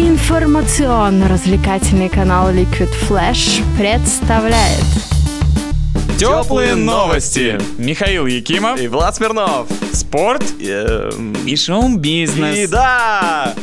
Информационно-развлекательный канал Liquid Flash представляет Теплые новости. Михаил Якимов. И Влад Смирнов. Спорт. Эм, И шоу-бизнес. И да!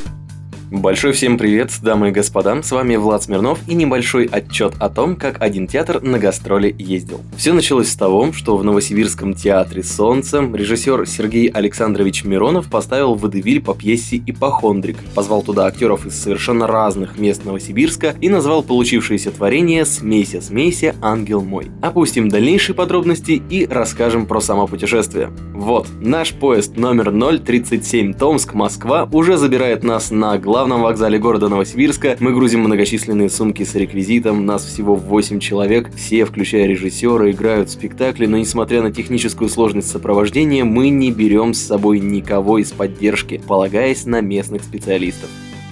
Большой всем привет, дамы и господа, с вами Влад Смирнов и небольшой отчет о том, как один театр на гастроли ездил. Все началось с того, что в Новосибирском театре «Солнце» режиссер Сергей Александрович Миронов поставил водевиль по пьесе «Ипохондрик», позвал туда актеров из совершенно разных мест Новосибирска и назвал получившееся творение «Смейся, смейся, ангел мой». Опустим дальнейшие подробности и расскажем про само путешествие. Вот, наш поезд номер 037 Томск-Москва уже забирает нас на главном вокзале города Новосибирска. Мы грузим многочисленные сумки с реквизитом, нас всего 8 человек, все, включая режиссера, играют в спектакле, но несмотря на техническую сложность сопровождения, мы не берем с собой никого из поддержки, полагаясь на местных специалистов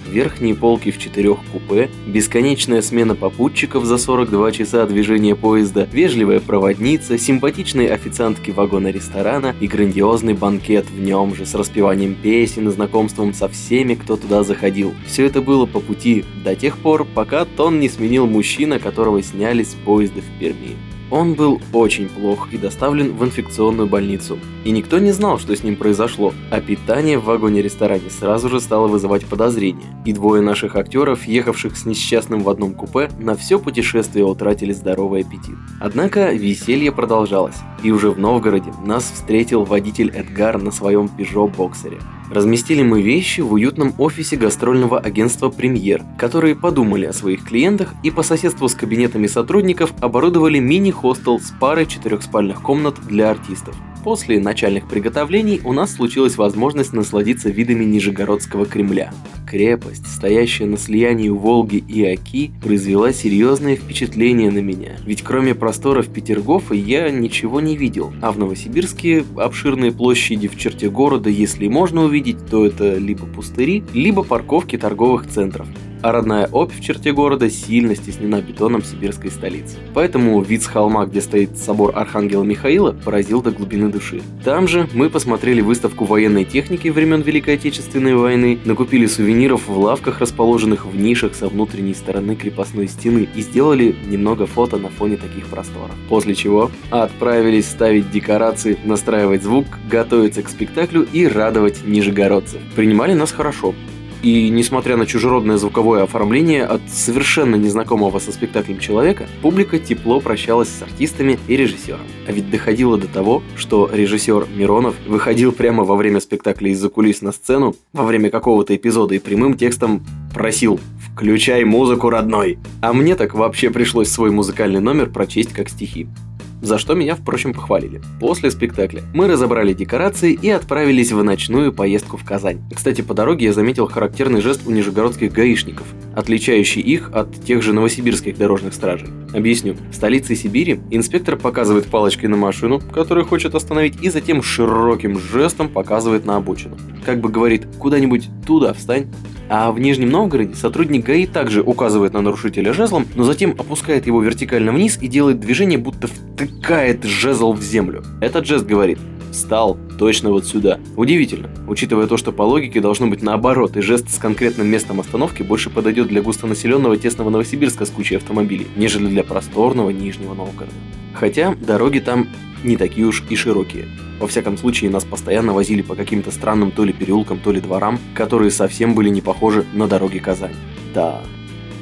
верхние полки в четырех купе, бесконечная смена попутчиков за 42 часа движения поезда, вежливая проводница, симпатичные официантки вагона-ресторана и грандиозный банкет в нем же с распеванием песен и знакомством со всеми, кто туда заходил. Все это было по пути до тех пор, пока Тон не сменил мужчина, которого сняли с поезда в Перми. Он был очень плох и доставлен в инфекционную больницу. И никто не знал, что с ним произошло, а питание в вагоне-ресторане сразу же стало вызывать подозрения. И двое наших актеров, ехавших с несчастным в одном купе, на все путешествие утратили здоровый аппетит. Однако веселье продолжалось, и уже в Новгороде нас встретил водитель Эдгар на своем Peugeot-боксере. Разместили мы вещи в уютном офисе гастрольного агентства «Премьер», которые подумали о своих клиентах и по соседству с кабинетами сотрудников оборудовали мини-хостел с парой четырехспальных комнат для артистов. После начальных приготовлений у нас случилась возможность насладиться видами Нижегородского Кремля. Крепость, стоящая на слиянии Волги и Оки, произвела серьезное впечатление на меня. Ведь кроме просторов Петергофа я ничего не видел, а в Новосибирске обширные площади в черте города, если можно увидеть, то это либо пустыри, либо парковки торговых центров а родная Обь в черте города сильно стеснена бетоном сибирской столицы. Поэтому вид с холма, где стоит собор Архангела Михаила, поразил до глубины души. Там же мы посмотрели выставку военной техники времен Великой Отечественной войны, накупили сувениров в лавках, расположенных в нишах со внутренней стороны крепостной стены и сделали немного фото на фоне таких просторов. После чего отправились ставить декорации, настраивать звук, готовиться к спектаклю и радовать нижегородцев. Принимали нас хорошо, и несмотря на чужеродное звуковое оформление от совершенно незнакомого со спектаклем человека, публика тепло прощалась с артистами и режиссером. А ведь доходило до того, что режиссер Миронов выходил прямо во время спектакля из-за кулис на сцену, во время какого-то эпизода и прямым текстом просил «Включай музыку, родной!» А мне так вообще пришлось свой музыкальный номер прочесть как стихи за что меня, впрочем, похвалили. После спектакля мы разобрали декорации и отправились в ночную поездку в Казань. Кстати, по дороге я заметил характерный жест у нижегородских гаишников, отличающий их от тех же новосибирских дорожных стражей. Объясню. В столице Сибири инспектор показывает палочкой на машину, которую хочет остановить, и затем широким жестом показывает на обочину. Как бы говорит, куда-нибудь туда встань. А в Нижнем Новгороде сотрудник ГАИ также указывает на нарушителя жезлом, но затем опускает его вертикально вниз и делает движение, будто втыкает жезл в землю. Этот жест говорит «встал, точно вот сюда». Удивительно, учитывая то, что по логике должно быть наоборот, и жест с конкретным местом остановки больше подойдет для густонаселенного тесного Новосибирска с кучей автомобилей, нежели для просторного Нижнего Новгорода. Хотя дороги там не такие уж и широкие. Во всяком случае, нас постоянно возили по каким-то странным то ли переулкам, то ли дворам, которые совсем были не похожи на дороги Казани. Да,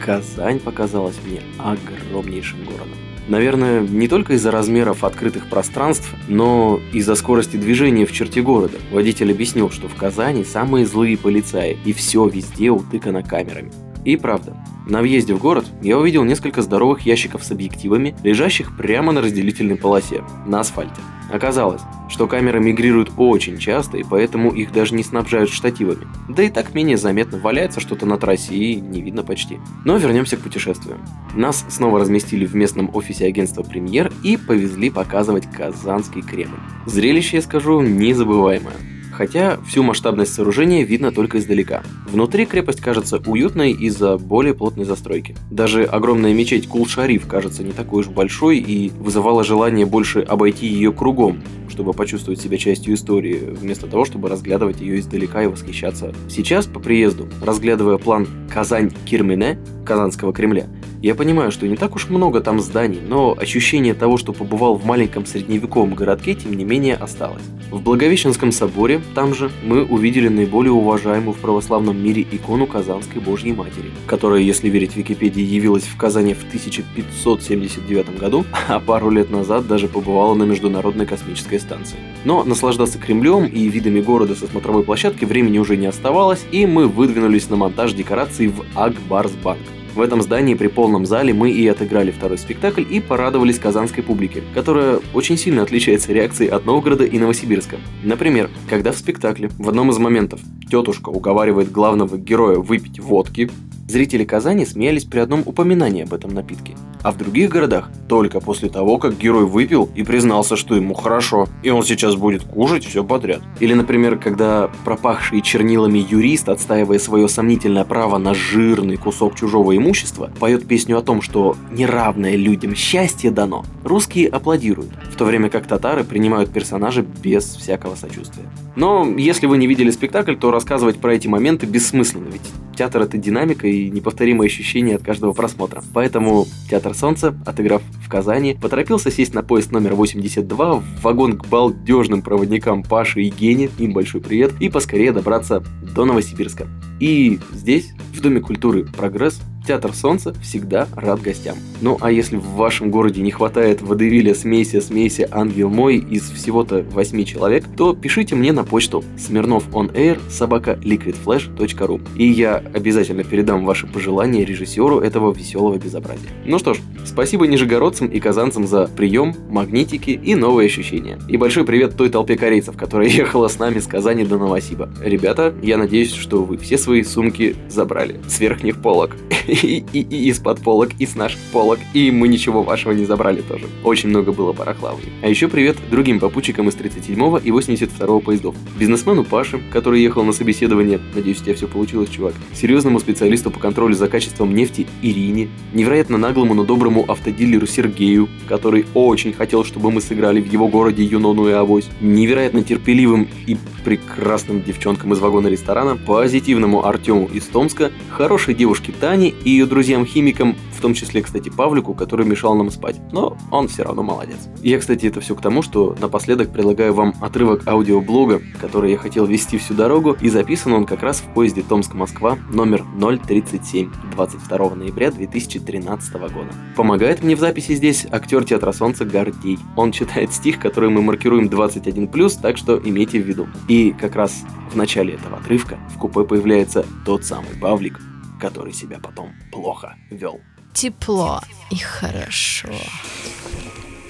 Казань показалась мне огромнейшим городом. Наверное, не только из-за размеров открытых пространств, но из-за скорости движения в черте города. Водитель объяснил, что в Казани самые злые полицаи, и все везде утыкано камерами. И правда, на въезде в город я увидел несколько здоровых ящиков с объективами, лежащих прямо на разделительной полосе, на асфальте. Оказалось, что камеры мигрируют очень часто, и поэтому их даже не снабжают штативами. Да и так менее заметно, валяется что-то на трассе и не видно почти. Но вернемся к путешествию. Нас снова разместили в местном офисе агентства «Премьер» и повезли показывать Казанский Кремль. Зрелище, я скажу, незабываемое хотя всю масштабность сооружения видно только издалека. Внутри крепость кажется уютной из-за более плотной застройки. Даже огромная мечеть Кул-Шариф кажется не такой уж большой и вызывала желание больше обойти ее кругом, чтобы почувствовать себя частью истории, вместо того, чтобы разглядывать ее издалека и восхищаться. Сейчас, по приезду, разглядывая план Казань-Кирмене, Казанского Кремля, я понимаю, что не так уж много там зданий, но ощущение того, что побывал в маленьком средневековом городке, тем не менее осталось. В Благовещенском соборе, там же, мы увидели наиболее уважаемую в православном мире икону Казанской Божьей Матери, которая, если верить Википедии, явилась в Казани в 1579 году, а пару лет назад даже побывала на Международной космической станции. Но наслаждаться Кремлем и видами города со смотровой площадки времени уже не оставалось, и мы выдвинулись на монтаж декораций в Акбарсбанк. В этом здании при полном зале мы и отыграли второй спектакль и порадовались казанской публике, которая очень сильно отличается реакцией от Новгорода и Новосибирска. Например, когда в спектакле в одном из моментов тетушка уговаривает главного героя выпить водки, зрители Казани смеялись при одном упоминании об этом напитке а в других городах только после того, как герой выпил и признался, что ему хорошо, и он сейчас будет кушать все подряд. Или, например, когда пропахший чернилами юрист, отстаивая свое сомнительное право на жирный кусок чужого имущества, поет песню о том, что неравное людям счастье дано, русские аплодируют, в то время как татары принимают персонажа без всякого сочувствия. Но если вы не видели спектакль, то рассказывать про эти моменты бессмысленно, ведь театр это динамика и неповторимые ощущения от каждого просмотра. Поэтому театр Солнца, отыграв в Казани, поторопился сесть на поезд номер 82 в вагон к балдежным проводникам Паше и Гене, им большой привет, и поскорее добраться до Новосибирска. И здесь, в Доме культуры «Прогресс», Театр Солнца всегда рад гостям. Ну а если в вашем городе не хватает водевиля смеси смеси ангел мой из всего-то 8 человек, то пишите мне на почту smirnovonair собака liquidflash.ru и я обязательно передам ваши пожелания режиссеру этого веселого безобразия. Ну что ж, спасибо нижегородцам и казанцам за прием, магнитики и новые ощущения. И большой привет той толпе корейцев, которая ехала с нами с Казани до Новосиба. Ребята, я надеюсь, что вы все свои сумки забрали с верхних полок. и, и, из-под полок, и с наших полок, и мы ничего вашего не забрали тоже. Очень много было барахлавы. А еще привет другим попутчикам из 37-го и 82-го поездов. Бизнесмену Паше, который ехал на собеседование, надеюсь, у тебя все получилось, чувак. Серьезному специалисту по контролю за качеством нефти Ирине, невероятно наглому, но доброму автодилеру Сергею, который очень хотел, чтобы мы сыграли в его городе Юнону и Авось, невероятно терпеливым и прекрасным девчонкам из вагона ресторана, позитивному Артему из Томска, хорошей девушке Тане и ее друзьям-химикам, в том числе, кстати, Павлику, который мешал нам спать. Но он все равно молодец. Я, кстати, это все к тому, что напоследок предлагаю вам отрывок аудиоблога, который я хотел вести всю дорогу, и записан он как раз в поезде Томск-Москва номер 037 22 ноября 2013 года. Помогает мне в записи здесь актер Театра Солнца Гордей. Он читает стих, который мы маркируем 21+, так что имейте в виду. И как раз в начале этого отрывка в купе появляется тот самый Павлик, который себя потом плохо вел. Тепло и хорошо.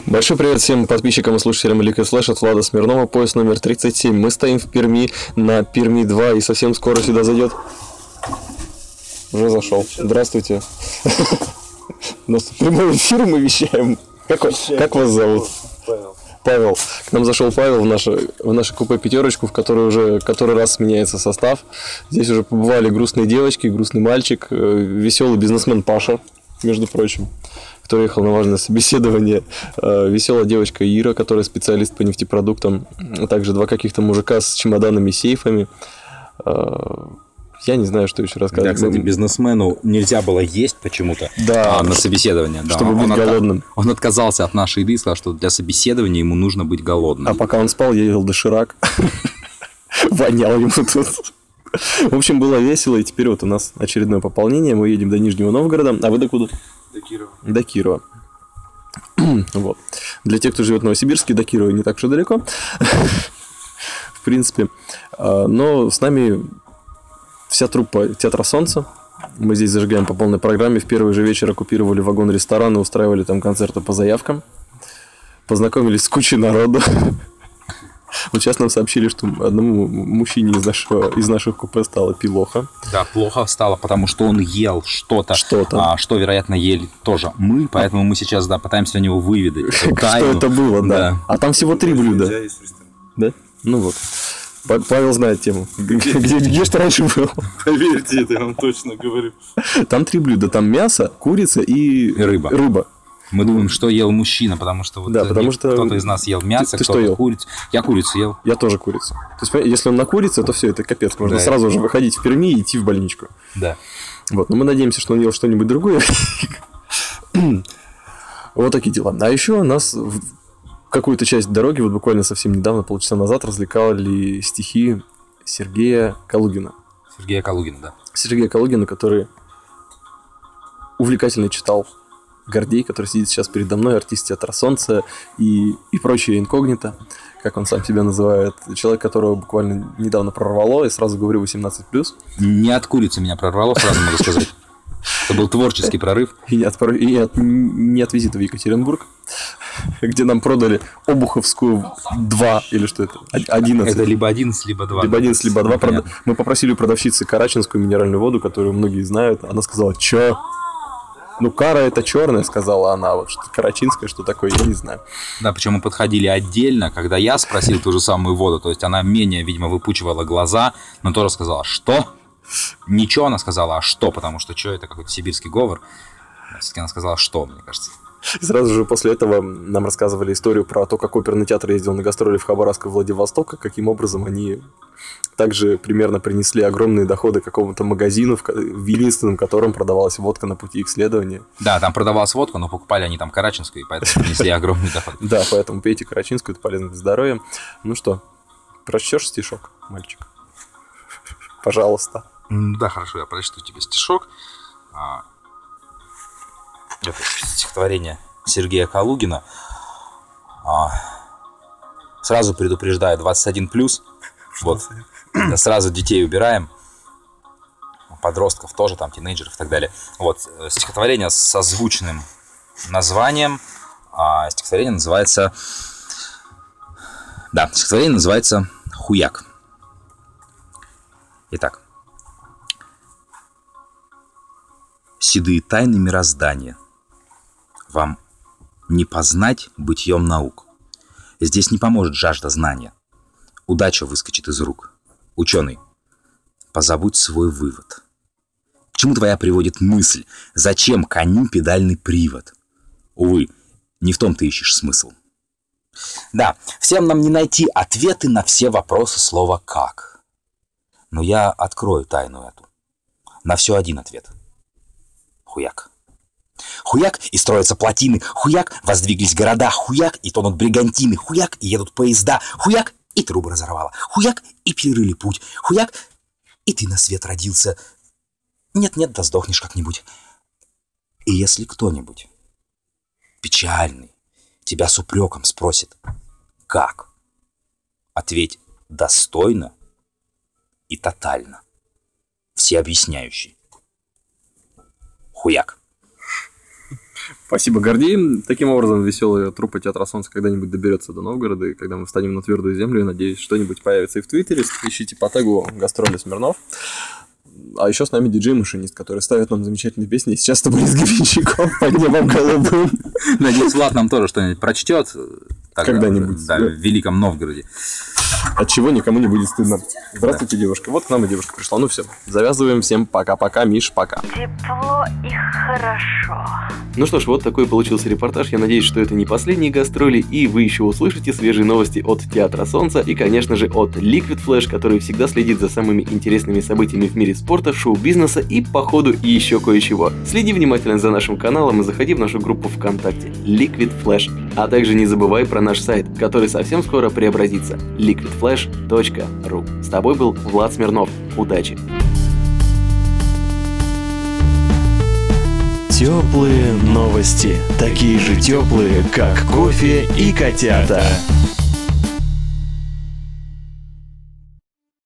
Большой привет всем подписчикам и слушателям Liquid Flash от Влада Смирнова, поезд номер 37. Мы стоим в Перми на Перми 2 и совсем скоро сюда зайдет. Уже зашел. Здравствуйте. У нас прямой эфир мы вещаем. Как, как вас зовут? Павел. К нам зашел Павел в наше, в наше купе пятерочку, в которой уже который раз меняется состав. Здесь уже побывали грустные девочки, грустный мальчик, э, веселый бизнесмен Паша, между прочим, который ехал на важное собеседование. э, Веселая девочка Ира, которая специалист по нефтепродуктам. а Также два каких-то мужика с чемоданами, сейфами. Э, Я не знаю, что еще Да, рассказать. кстати, бизнесмену нельзя было есть почему-то Да. а, на собеседование. да. Чтобы быть Он отка- голодным. Он отказался от нашей еды и сказал, что для собеседования ему нужно быть голодным. А пока он спал, я ел доширак. Вонял ему тут. В общем, было весело, и теперь вот у нас очередное пополнение. Мы едем до Нижнего Новгорода. А вы до куда? До Кирова. До Кирова. Вот. Для тех, кто живет в Новосибирске, до Кирова не так уж и далеко. В принципе. А, Но с нами вся труппа Театра Солнца. Мы здесь зажигаем по полной программе. В первый же вечер оккупировали вагон-ресторан и устраивали там концерты по заявкам. Познакомились с кучей народу. Вот сейчас нам сообщили, что одному мужчине из нашего из наших купе стало пилоха. Да, плохо стало, потому что он ел что-то, Что-то. а, что, вероятно, ели тоже мы, поэтому мы сейчас, да, пытаемся у него выведать Что это было, да. А там всего три блюда. Да? Ну вот. Па- Павел знает тему. Где, где, где ж ты раньше был? Поверьте, это я вам точно говорю. Там три блюда. Там мясо, курица и, И рыба. рыба. Мы думаем, что ел мужчина, потому что вот Да, потому что кто-то из нас ел мясо, ты что кто-то ел? курицу. Я курицу ел. Я тоже курицу. То есть, если он на курице, то все, это капец. Можно Да. сразу же выходить в Перми и идти в больничку. Да. Вот, но мы надеемся, что он ел что-нибудь другое. Вот такие дела. А еще нас в какую-то часть дороги, вот буквально совсем недавно, полчаса назад, развлекали стихи Сергея Калугина. Сергея Калугина, да. Сергея Калугина, который увлекательно читал Гордей, который сидит сейчас передо мной, артист театра Солнца и, и прочее инкогнито, как он сам себя называет. Человек, которого буквально недавно прорвало, и сразу говорю 18+. Не от курицы меня прорвало, сразу могу сказать. Это был творческий прорыв. И не от, и от, не от визита в Екатеринбург, где нам продали Обуховскую 2, или что это, Од- 11. Это либо 11, либо 2. Либо 11, либо 2. Непонятно. Правда, мы попросили у продавщицы Карачинскую минеральную воду, которую многие знают. Она сказала, чё? Ну, кара это черная, сказала она. Вот что карачинская, что такое, я не знаю. Да, причем мы подходили отдельно, когда я спросил ту же самую воду, то есть она менее, видимо, выпучивала глаза, но тоже сказала, что? Ничего она сказала, а что, потому что что, это какой-то сибирский говор. Все-таки она сказала, что, мне кажется. И сразу же после этого нам рассказывали историю про то, как оперный театр ездил на гастроли в Хабаровск и Владивосток, и каким образом они также примерно принесли огромные доходы какому-то магазину, в, единственном котором продавалась водка на пути их следования. Да, там продавалась водка, но покупали они там карачинскую, и поэтому принесли огромный доход. Да, поэтому пейте карачинскую, это полезно для здоровья. Ну что, прочтешь стишок, мальчик? Пожалуйста. Да, хорошо, я прочту тебе стишок. А, Это стихотворение Сергея Калугина. А, Сразу предупреждаю, 21 плюс. Вот. Сразу детей убираем. Подростков тоже, там, тинейджеров и так далее. Вот. э, Стихотворение с созвучным названием. А стихотворение называется... Да, стихотворение называется «Хуяк». Итак. Седые тайны мироздания. Вам не познать бытьем наук. Здесь не поможет жажда знания. Удача выскочит из рук. Ученый, позабудь свой вывод. К чему твоя приводит мысль? Зачем коню педальный привод? Увы, не в том ты ищешь смысл. Да, всем нам не найти ответы на все вопросы слова «как». Но я открою тайну эту. На все один ответ. Хуяк. Хуяк, и строятся плотины. Хуяк, воздвиглись города. Хуяк, и тонут бригантины. Хуяк, и едут поезда. Хуяк, и трубы разорвало. Хуяк, и перерыли путь. Хуяк, и ты на свет родился. Нет-нет, да сдохнешь как-нибудь. И если кто-нибудь печальный тебя с упреком спросит, как? Ответь достойно и тотально. Всеобъясняющий. Хуяк. Спасибо, Гордей. Таким образом, веселая труппа Театра Солнца когда-нибудь доберется до Новгорода, и когда мы встанем на твердую землю, я надеюсь, что-нибудь появится и в Твиттере. Ищите по тегу «Гастроли Смирнов». А еще с нами диджей-машинист, который ставит нам замечательные песни. Сейчас с тобой с гребенщиком по небом голубым. Надеюсь, Влад нам тоже что-нибудь прочтет. Когда-нибудь, Да, да. в Великом Новгороде. От чего никому не будет стыдно. Здравствуйте, девушка. Вот к нам и девушка пришла. Ну все, завязываем. Всем пока-пока. Миш, пока. Тепло и хорошо. Ну что ж, вот такой получился репортаж. Я надеюсь, что это не последние гастроли, и вы еще услышите свежие новости от Театра Солнца и, конечно же, от Liquid Flash, который всегда следит за самыми интересными событиями в мире спорта, шоу-бизнеса и, по ходу, еще кое-чего. Следи внимательно за нашим каналом и заходи в нашу группу ВКонтакте Liquid Flash. А также не забывай про наш сайт, который совсем скоро преобразится liquidflash.ru. С тобой был Влад Смирнов. Удачи! Теплые новости. Такие же теплые, как кофе и котята.